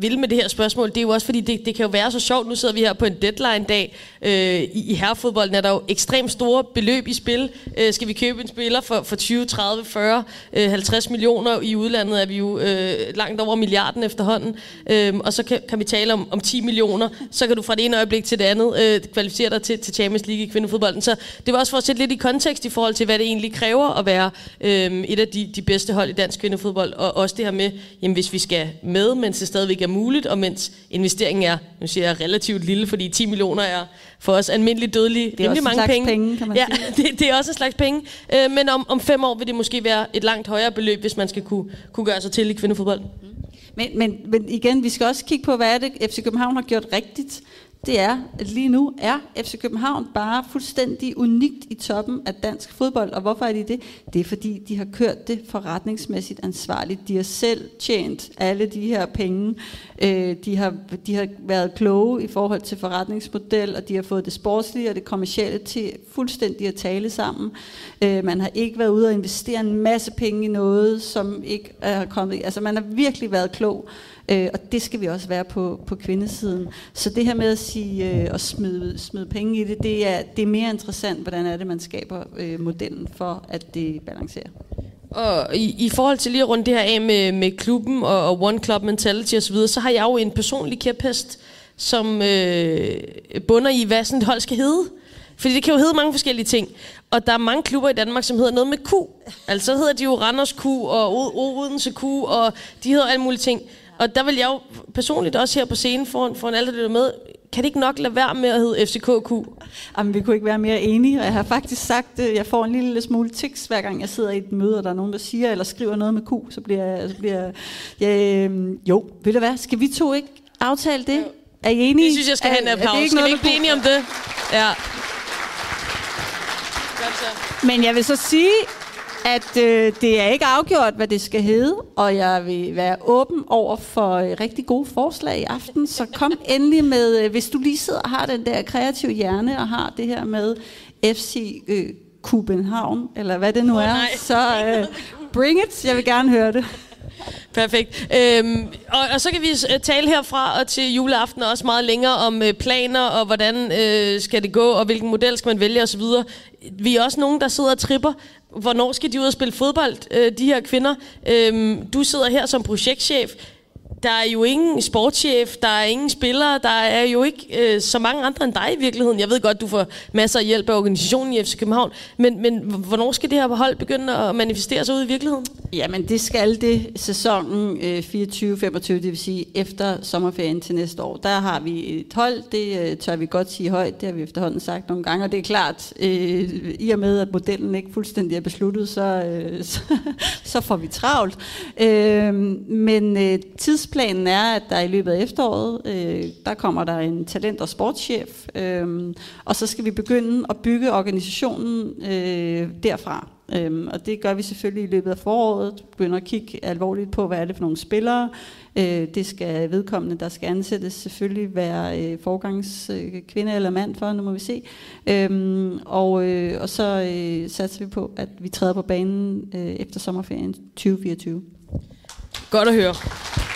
vil med det her spørgsmål, det er jo også fordi, det, det kan jo være så sjovt. Nu sidder vi her på en deadline-dag. Øh, I, I herrefodbolden er der jo ekstremt store beløb i spil. Øh, skal vi købe en spiller for, for 20, 30, 40, øh, 50 millioner i udlandet, er vi jo øh, langt over milliarden efterhånden. Øh, og så kan, kan vi tale om, om 10 millioner. Så kan du fra det ene øjeblik til det andet øh, kvalificere dig til, til Champions League i kvindefodbolden. Så det var også for at sætte lidt i kontekst i forhold til, hvad det egentlig kræver at være øh, et af de, de bedste hold i dansk kvindefodbold. Og også det her med, jamen, hvis vi skal med, men det stadigvæk er muligt, og mens investeringen er, nu siger jeg, relativt lille, fordi 10 millioner er for os almindeligt dødelige det er rimelig mange penge. penge kan man ja, sige. det, det er også en slags penge. Øh, men om, om fem år vil det måske være et langt højere beløb, hvis man skal kunne, kunne gøre sig til i kvindefodbold. Men, men, men igen, vi skal også kigge på, hvad er det, FC København har gjort rigtigt det er, at lige nu er FC København bare fuldstændig unikt i toppen af dansk fodbold. Og hvorfor er de det? Det er fordi, de har kørt det forretningsmæssigt ansvarligt. De har selv tjent alle de her penge. Øh, de, har, de har været kloge i forhold til forretningsmodel, og de har fået det sportslige og det kommercielle til fuldstændig at tale sammen. Øh, man har ikke været ude og investere en masse penge i noget, som ikke er kommet... Altså man har virkelig været klog. Øh, og det skal vi også være på, på kvindesiden. Så det her med at sige øh, at smide, smide penge i det, det er, det er mere interessant, hvordan er det, man skaber øh, modellen for, at det balancerer. Og i, i forhold til lige at runde det her af med, med klubben og, og One Club Mentality osv., så, så har jeg jo en personlig kæphest, som øh, bunder i, hvad sådan et hold skal hedde. Fordi det kan jo hedde mange forskellige ting. Og der er mange klubber i Danmark, som hedder noget med Q. Altså så hedder de jo Randers Q og Odense Q, og de hedder alle mulige ting. Og der vil jeg jo personligt også her på scenen foran, foran alle, der med, kan det ikke nok lade være med at hedde FCKQ? Jamen, vi kunne ikke være mere enige, og jeg har faktisk sagt, at jeg får en lille smule tics, hver gang jeg sidder i et møde, og der er nogen, der siger eller skriver noget med Q, så bliver jeg, så bliver jeg øh, jo, ved du hvad, skal vi to ikke aftale det? Er I enige? Det synes jeg skal have en applaus. Skal vi ikke blive enige om det? Ja. Men jeg vil så sige, at øh, det er ikke afgjort, hvad det skal hedde, og jeg vil være åben over for øh, rigtig gode forslag i aften, så kom endelig med, øh, hvis du lige sidder og har den der kreative hjerne, og har det her med FC øh, København, eller hvad det nu oh, er, nej. så øh, bring it, jeg vil gerne høre det. Perfekt. Øhm, og, og så kan vi øh, tale herfra og til juleaften også meget længere om øh, planer og hvordan øh, skal det gå og hvilken model skal man vælge osv. Vi er også nogen, der sidder og tripper. Hvornår skal de ud og spille fodbold, øh, de her kvinder? Øhm, du sidder her som projektchef der er jo ingen sportschef, der er ingen spillere, der er jo ikke øh, så mange andre end dig i virkeligheden. Jeg ved godt, du får masser af hjælp af organisationen i FC København, men, men hvornår skal det her hold begynde at manifestere sig ud i virkeligheden? Jamen det skal det sæsonen øh, 24-25, det vil sige efter sommerferien til næste år. Der har vi et hold, det øh, tør vi godt sige højt, det har vi efterhånden sagt nogle gange, og det er klart, øh, i og med at modellen ikke fuldstændig er besluttet, så, øh, så, så får vi travlt. Øh, men øh, tids tidsplanen er, at der i løbet af efteråret, øh, der kommer der en talent- og sportschef, øh, og så skal vi begynde at bygge organisationen øh, derfra. Øhm, og det gør vi selvfølgelig i løbet af foråret. Begynder at kigge alvorligt på, hvad er det for nogle spillere. Øh, det skal vedkommende, der skal ansættes, selvfølgelig være øh, forgangskvinde øh, eller mand for, nu må vi se. Øhm, og, øh, og så øh, satser vi på, at vi træder på banen øh, efter sommerferien 2024. Godt at høre.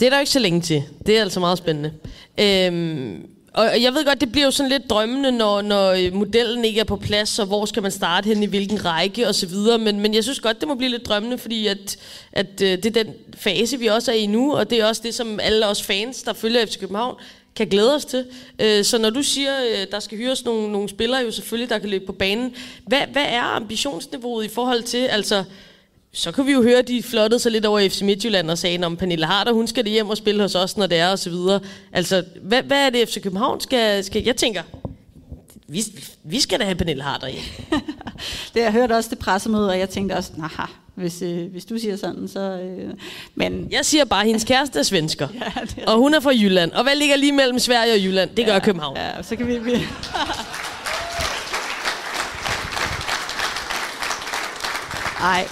Det er der jo ikke så længe til. Det er altså meget spændende. Øhm, og jeg ved godt, det bliver jo sådan lidt drømmende, når, når øh, modellen ikke er på plads, og hvor skal man starte hen i hvilken række osv. Men, men jeg synes godt, det må blive lidt drømmende, fordi at, at øh, det er den fase, vi også er i nu, og det er også det, som alle os fans, der følger FC København, kan glæde os til. Øh, så når du siger, øh, der skal hyres nogle, nogle spillere, jo selvfølgelig, der kan løbe på banen, hvad, hvad er ambitionsniveauet i forhold til, altså så kan vi jo høre, at de flottede sig lidt over FC Midtjylland og sagde, om Pernille Harder, hun skal det hjem og spille hos os, når det er, og så videre. Altså, hvad, hvad er det, FC København skal, skal... Jeg tænker, vi, vi skal da have Pernille Harder hjem. det jeg hørte også det pressemøde, og jeg tænkte også, naha, hvis, øh, hvis du siger sådan, så... Øh, men... Jeg siger bare, at hendes kæreste er svensker, ja, er og hun er fra Jylland. Og hvad ligger lige mellem Sverige og Jylland? Det gør ja, København. Ja, så kan vi... vi Ej,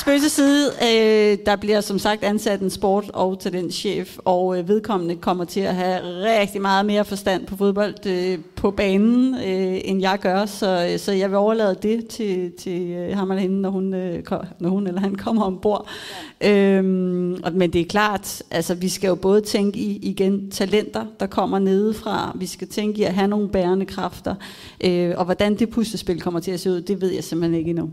Spøg til side, øh, der bliver som sagt ansat en sport- og talentchef, og øh, vedkommende kommer til at have rigtig meget mere forstand på fodbold øh, på banen, øh, end jeg gør, så, øh, så jeg vil overlade det til, til øh, ham eller hende, når hun, øh, når hun eller han kommer ombord. Ja. Øhm, men det er klart, altså vi skal jo både tænke i igen talenter, der kommer nedefra, vi skal tænke i at have nogle bærende kræfter, øh, og hvordan det puslespil kommer til at se ud, det ved jeg simpelthen ikke endnu.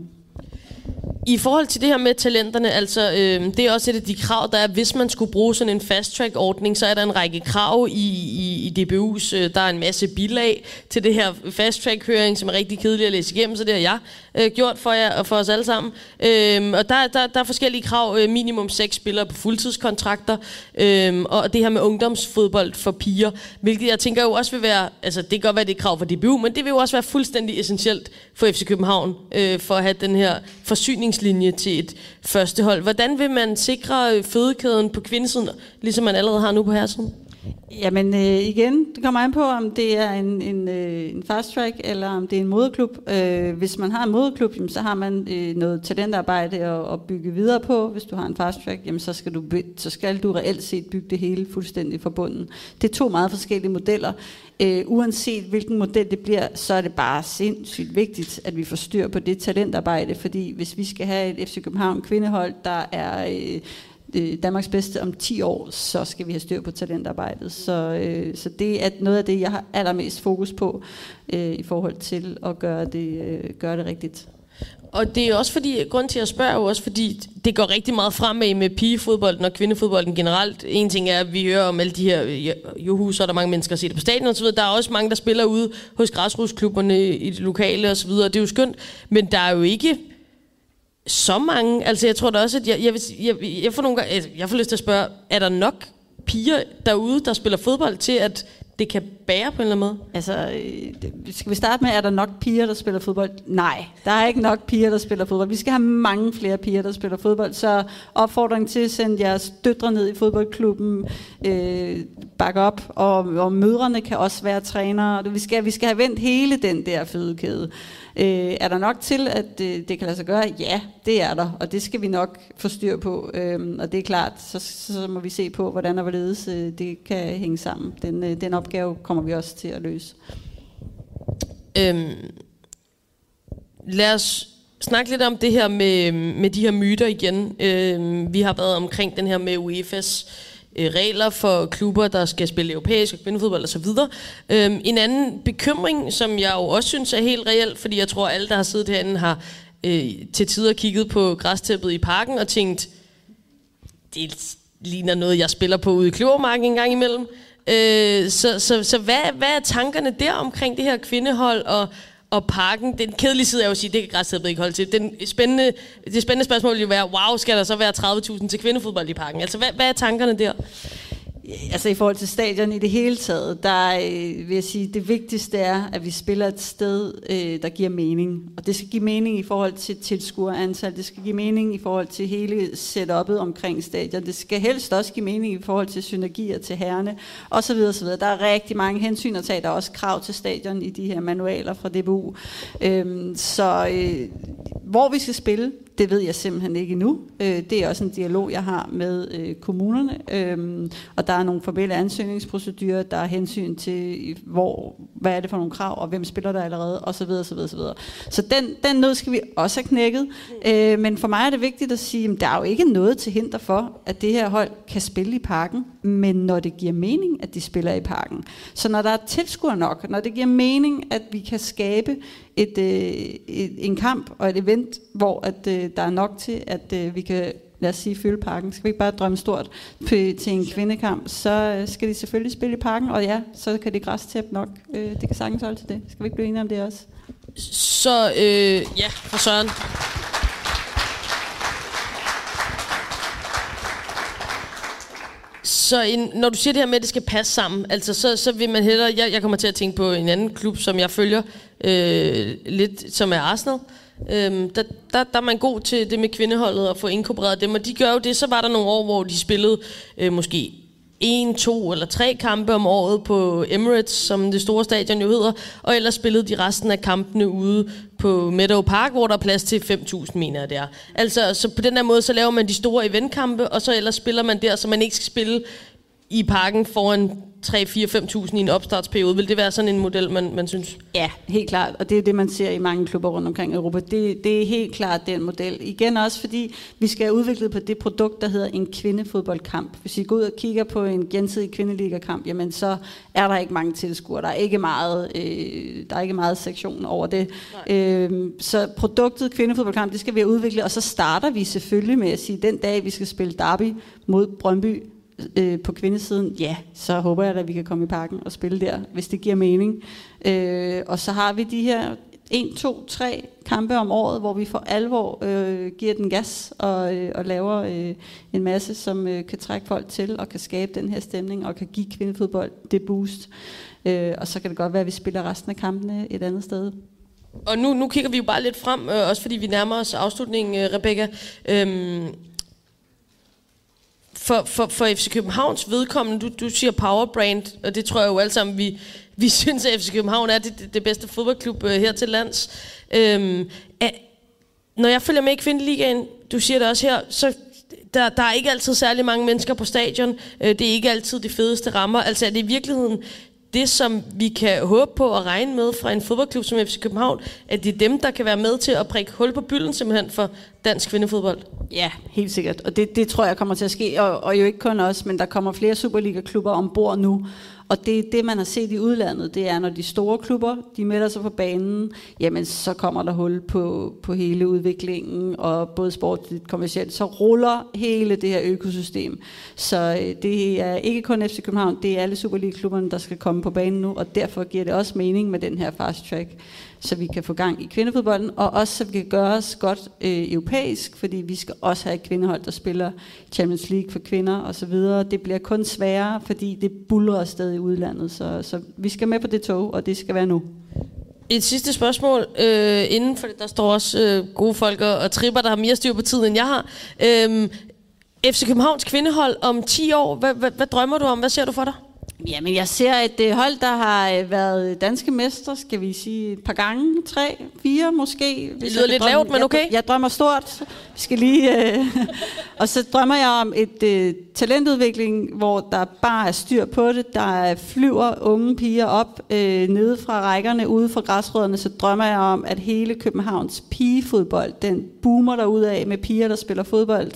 I forhold til det her med talenterne, altså øh, det er også et af de krav, der er, hvis man skulle bruge sådan en fast track ordning, så er der en række krav i, i, i DBU's, øh, der er en masse bilag til det her fast track høring, som er rigtig kedeligt at læse igennem, så det har jeg øh, gjort for jer og for os alle sammen. Øh, og der, der, der er forskellige krav, øh, minimum seks spillere på fuldtidskontrakter, øh, og det her med ungdomsfodbold for piger, hvilket jeg tænker jo også vil være, altså det kan godt være, det er krav for DBU, men det vil jo også være fuldstændig essentielt for FC København, øh, for at have den her forsyning retningslinje til et første hold. Hvordan vil man sikre fødekæden på kvindesiden, ligesom man allerede har nu på herresiden? Jamen øh, igen, det kommer an på, om det er en, en, øh, en fast track, eller om det er en moderklub. Øh, hvis man har en moderklub, jamen, så har man øh, noget talentarbejde at, at bygge videre på. Hvis du har en fast track, jamen, så, skal du, så skal du reelt set bygge det hele fuldstændig fra bunden. Det er to meget forskellige modeller. Øh, uanset hvilken model det bliver, så er det bare sindssygt vigtigt, at vi får styr på det talentarbejde, fordi hvis vi skal have et FC København kvindehold, der er... Øh, øh, Danmarks bedste om 10 år, så skal vi have styr på talentarbejdet. Så, øh, så det er noget af det, jeg har allermest fokus på øh, i forhold til at gøre det, øh, gøre det rigtigt. Og det er også fordi, grund til at spørge er jo også fordi, det går rigtig meget fremad med pigefodbolden og kvindefodbolden generelt. En ting er, at vi hører om alle de her, juhu, så er der mange mennesker, der ser det på stadion osv. Der er også mange, der spiller ude hos græsrodsklubberne øh, i det lokale osv. Det er jo skønt, men der er jo ikke så mange. Altså jeg tror da også, at jeg, jeg, jeg, jeg, får nogle gange, altså, jeg får lyst til at spørge, er der nok piger derude, der spiller fodbold til, at det kan bære på en eller anden måde? Altså, øh, skal vi starte med, er der nok piger, der spiller fodbold? Nej, der er ikke nok piger, der spiller fodbold. Vi skal have mange flere piger, der spiller fodbold. Så opfordring til at sende jeres døtre ned i fodboldklubben, øh, bakke op, og, og mødrene kan også være trænere. Vi skal, vi skal have vendt hele den der fødekæde. Øh, er der nok til, at det, det kan lade sig gøre? Ja, det er der, og det skal vi nok få styr på. Øh, og det er klart, så, så må vi se på, hvordan og hvorledes øh, det kan hænge sammen. Den, øh, den opgave kommer vi også til at løse. Øhm, lad os snakke lidt om det her med, med de her myter igen. Øhm, vi har været omkring den her med UEFA's øh, regler for klubber, der skal spille europæisk og kvindefodbold osv. Øhm, en anden bekymring, som jeg jo også synes er helt reelt, fordi jeg tror, alle, der har siddet herinde, har øh, til tider kigget på græstæppet i parken og tænkt, det ligner noget, jeg spiller på ude i Kløvermarken en gang imellem. Øh, så så, så hvad, hvad er tankerne der omkring det her kvindehold, og og parken, den kedelige side er jo at sige, det kan græsset ikke holde til. Den spændende, det spændende spørgsmål vil jo være, wow, skal der så være 30.000 til kvindefodbold i parken? Altså, hvad, hvad er tankerne der? Altså i forhold til stadion i det hele taget, der øh, vil jeg sige, det vigtigste er, at vi spiller et sted, øh, der giver mening. Og det skal give mening i forhold til tilskuerantal, det skal give mening i forhold til hele setup'et omkring stadion, det skal helst også give mening i forhold til synergier til herrene, osv. osv. Der er rigtig mange hensyn at tage, der er også krav til stadion i de her manualer fra DBU. Øhm, så øh, hvor vi skal spille, det ved jeg simpelthen ikke endnu. Øh, det er også en dialog, jeg har med øh, kommunerne, øh, og der er nogle formelle ansøgningsprocedurer, der er hensyn til, hvor, hvad er det for nogle krav, og hvem spiller der allerede, osv. osv., osv. Så den, den nød skal vi også have knækket. Øh, men for mig er det vigtigt at sige, at der er jo ikke noget til hinder for, at det her hold kan spille i parken, men når det giver mening, at de spiller i parken. Så når der er tilskuer nok, når det giver mening, at vi kan skabe et, øh, et, en kamp og et event, hvor at, øh, der er nok til, at øh, vi kan lad os sige, fylde parken. Skal vi ikke bare drømme stort til en kvindekamp, så øh, skal de selvfølgelig spille i parken, og ja, så kan de græstæppe nok. Øh, det kan sagtens holde til det. Skal vi ikke blive enige om det også? Så øh, ja, for Søren. Så en, når du siger det her med, at det skal passe sammen, altså så, så vil man hellere... Jeg, jeg kommer til at tænke på en anden klub, som jeg følger øh, lidt, som er Arsenal. Øhm, der, der, der er man god til det med kvindeholdet og få inkorporeret dem, og de gør jo det. Så var der nogle år, hvor de spillede øh, måske en, to eller tre kampe om året på Emirates, som det store stadion jo hedder, og ellers spillede de resten af kampene ude på Meadow Park, hvor der er plads til 5.000, mener jeg det er. Altså, så på den her måde, så laver man de store eventkampe, og så ellers spiller man der, så man ikke skal spille i parken foran 3, 4, 5.000 i en opstartsperiode. Vil det være sådan en model, man, man synes? Ja, helt klart. Og det er det, man ser i mange klubber rundt omkring Europa. Det, det er helt klart den model. Igen også, fordi vi skal udvikle på det produkt, der hedder en kvindefodboldkamp. Hvis I går ud og kigger på en gensidig kvindeligakamp, jamen så er der ikke mange tilskuere. Der er ikke meget, øh, der er ikke meget sektion over det. Øh, så produktet kvindefodboldkamp, det skal vi udvikle, og så starter vi selvfølgelig med at sige, den dag, vi skal spille derby mod Brøndby, øh, på kvindesiden, ja, så håber jeg at vi kan komme i parken og spille der, hvis det giver mening. Øh, og så har vi de her 1, 2, 3 kampe om året, hvor vi for alvor øh, giver den gas og, øh, og laver øh, en masse, som øh, kan trække folk til og kan skabe den her stemning og kan give kvindefodbold det boost. Øh, og så kan det godt være, at vi spiller resten af kampene et andet sted. Og nu, nu kigger vi jo bare lidt frem, øh, også fordi vi nærmer os afslutningen, øh, Rebecca. Øhm, for, for, for FC Københavns vedkommende, du, du siger powerbrand, og det tror jeg jo alle sammen, vi, vi synes, at FC København er det, det, det bedste fodboldklub øh, her til lands. Øhm, er, når jeg følger med i Kvindeligaen, du siger det også her, så der, der er ikke altid særlig mange mennesker på stadion. Øh, det er ikke altid de fedeste rammer. Altså er det i virkeligheden det, som vi kan håbe på og regne med fra en fodboldklub som FC København, at det er dem, der kan være med til at prikke hul på bylden simpelthen for dansk kvindefodbold? Ja, helt sikkert. Og det, det tror jeg kommer til at ske. Og, og jo ikke kun os, men der kommer flere Superliga-klubber ombord nu. Og det, det, man har set i udlandet, det er, når de store klubber, de melder sig på banen, jamen så kommer der hul på, på hele udviklingen, og både sportligt kommercielt, så ruller hele det her økosystem. Så øh, det er ikke kun FC København, det er alle Superliga-klubberne, der skal komme på banen nu, og derfor giver det også mening med den her fast track så vi kan få gang i kvindefodbolden, og også så vi kan gøre os godt øh, europæisk, fordi vi skal også have et kvindehold, der spiller Champions League for kvinder osv. Det bliver kun sværere, fordi det buller afsted i udlandet, så, så vi skal med på det tog, og det skal være nu. Et sidste spørgsmål øh, inden, for der står også øh, gode folk og, og tripper, der har mere styr på tiden, end jeg har. Øh, FC Københavns kvindehold om 10 år, hvad, hvad, hvad drømmer du om? Hvad ser du for dig? Jamen, jeg ser et uh, hold, der har uh, været danske mester, skal vi sige, et par gange, tre, fire måske. Det lyder lidt drømmer, lavt, men okay. Jeg, jeg drømmer stort. Vi skal lige... Uh, og så drømmer jeg om et uh, talentudvikling, hvor der bare er styr på det. Der flyver unge piger op uh, nede fra rækkerne, ude fra græsrødderne. Så drømmer jeg om, at hele Københavns pigefodbold, den boomer der af med piger, der spiller fodbold.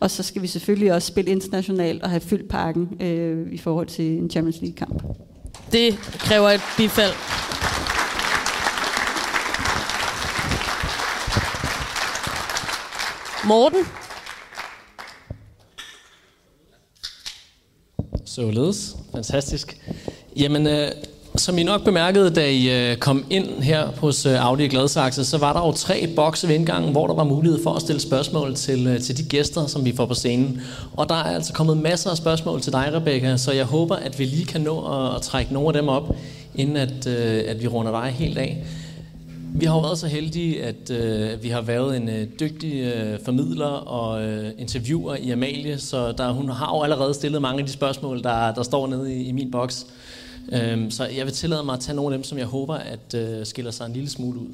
Og så skal vi selvfølgelig også spille internationalt og have fyldt parken øh, i forhold til en Champions League-kamp. Det kræver et bifald. Morten? Således. Fantastisk. Jamen, øh, som I nok bemærkede, da I øh, kom ind her hos øh, Audi Audi Gladsaxe, så var der jo tre bokse ved indgangen, hvor der var mulighed for at stille spørgsmål til, øh, til de gæster, som vi får på scenen. Og der er altså kommet masser af spørgsmål til dig, Rebecca, så jeg håber, at vi lige kan nå at, at trække nogle af dem op, inden at, at vi runder dig helt af. Vi har jo været så heldige, at øh, vi har været en øh, dygtig øh, formidler og øh, interviewer i Amalie, så der, hun har jo allerede stillet mange af de spørgsmål, der, der står nede i, i min boks. Øhm, så jeg vil tillade mig at tage nogle af dem, som jeg håber, at øh, skiller sig en lille smule ud.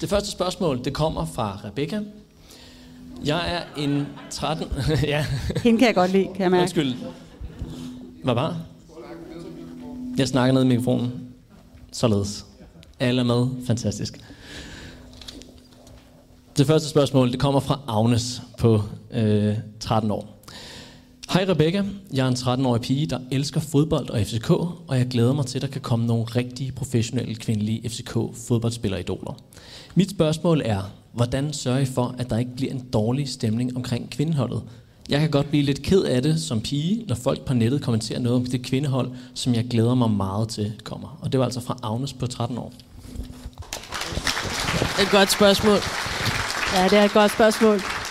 Det første spørgsmål, det kommer fra Rebecca. Jeg er en 13... ja. Hende kan jeg godt lide, kan jeg mærke. Undskyld. Hvad var? Jeg snakker ned i mikrofonen. Således. Alle er med. Fantastisk. Det første spørgsmål, det kommer fra Agnes på øh, 13 år. Hej Rebecca, jeg er en 13-årig pige, der elsker fodbold og FCK, og jeg glæder mig til, at der kan komme nogle rigtige professionelle kvindelige FCK-fodboldspilleridoler. Mit spørgsmål er, hvordan sørger I for, at der ikke bliver en dårlig stemning omkring kvindeholdet? Jeg kan godt blive lidt ked af det som pige, når folk på nettet kommenterer noget om det kvindehold, som jeg glæder mig meget til kommer. Og det var altså fra Agnes på 13 år. Et godt spørgsmål. Ja, det er et godt spørgsmål.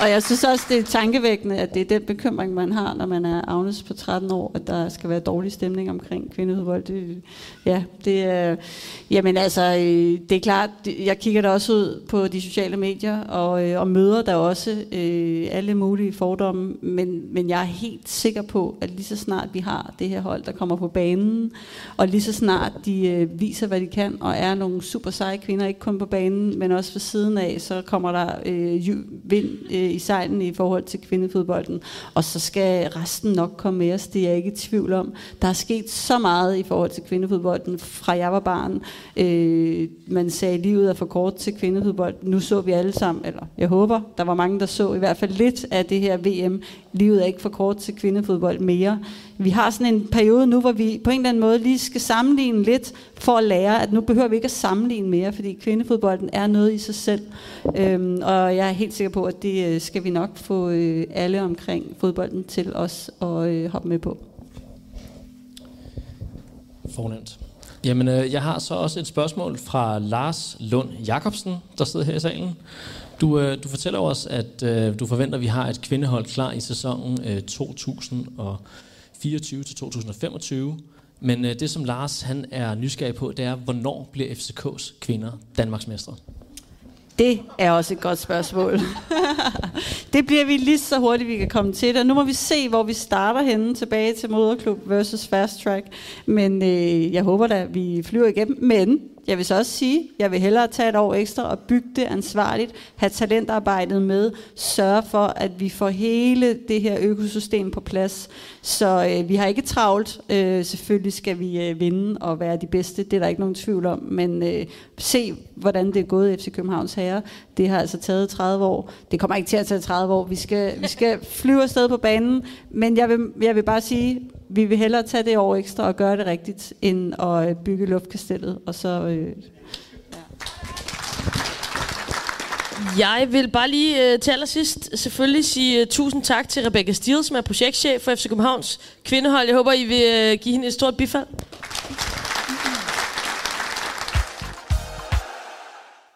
Og jeg synes også, det er tankevækkende, at det er den bekymring, man har, når man er Agnes på 13 år, at der skal være dårlig stemning omkring kvindeudvold. Det, ja, det er, jamen altså, øh, det er klart, jeg kigger da også ud på de sociale medier, og, øh, og møder der også øh, alle mulige fordomme, men, men jeg er helt sikker på, at lige så snart vi har det her hold, der kommer på banen, og lige så snart de øh, viser, hvad de kan, og er nogle super seje kvinder, ikke kun på banen, men også ved siden af, så kommer der øh, vind øh, Øh, i sejlen i forhold til kvindefodbolden. Og så skal resten nok komme med os, det er jeg ikke i tvivl om. Der er sket så meget i forhold til kvindefodbolden, fra jeg var barn. Øh, man sagde, at livet er for kort til kvindefodbold. Nu så vi alle sammen, eller jeg håber, der var mange, der så i hvert fald lidt af det her VM. Livet er ikke for kort til kvindefodbold mere vi har sådan en periode nu, hvor vi på en eller anden måde lige skal sammenligne lidt, for at lære, at nu behøver vi ikke at sammenligne mere, fordi kvindefodbolden er noget i sig selv. Øhm, og jeg er helt sikker på, at det øh, skal vi nok få øh, alle omkring fodbolden til os at øh, hoppe med på. Fornemt. Jamen, øh, jeg har så også et spørgsmål fra Lars Lund Jacobsen, der sidder her i salen. Du, øh, du fortæller os, at øh, du forventer, at vi har et kvindehold klar i sæsonen øh, 2000 og 2024 til 2025. Men øh, det, som Lars han er nysgerrig på, det er, hvornår bliver FCK's kvinder Danmarksmestre? Det er også et godt spørgsmål. det bliver vi lige så hurtigt, vi kan komme til det. Nu må vi se, hvor vi starter henne tilbage til moderklub versus fast track. Men øh, jeg håber da, at vi flyver igennem. Men jeg vil så også sige, jeg vil hellere tage et år ekstra og bygge det ansvarligt, have talentarbejdet med, sørge for, at vi får hele det her økosystem på plads. Så øh, vi har ikke travlt. Øh, selvfølgelig skal vi øh, vinde og være de bedste, det er der ikke nogen tvivl om. Men øh, se, hvordan det er gået FC Københavns Herre. Det har altså taget 30 år. Det kommer ikke til at tage 30 år. Vi skal, vi skal flyve afsted på banen. Men jeg vil, jeg vil bare sige, vi vil hellere tage det år ekstra og gøre det rigtigt, end at øh, bygge luftkastellet. Og så, øh, Jeg vil bare lige øh, til allersidst selvfølgelig sige uh, tusind tak til Rebecca Stiel, som er projektchef for FC Københavns kvindehold. Jeg håber, I vil uh, give hende et stort bifald.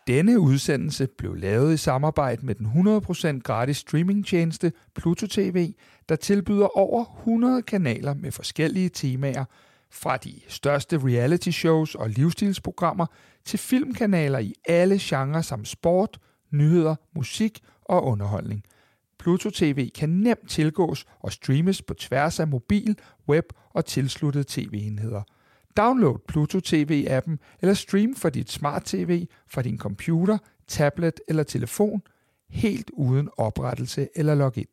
Denne udsendelse blev lavet i samarbejde med den 100% gratis streamingtjeneste Pluto TV, der tilbyder over 100 kanaler med forskellige temaer, fra de største reality shows og livsstilsprogrammer til filmkanaler i alle genrer som sport, nyheder, musik og underholdning. Pluto TV kan nemt tilgås og streames på tværs af mobil, web og tilsluttede tv-enheder. Download Pluto TV-appen eller stream fra dit smart TV fra din computer, tablet eller telefon helt uden oprettelse eller login.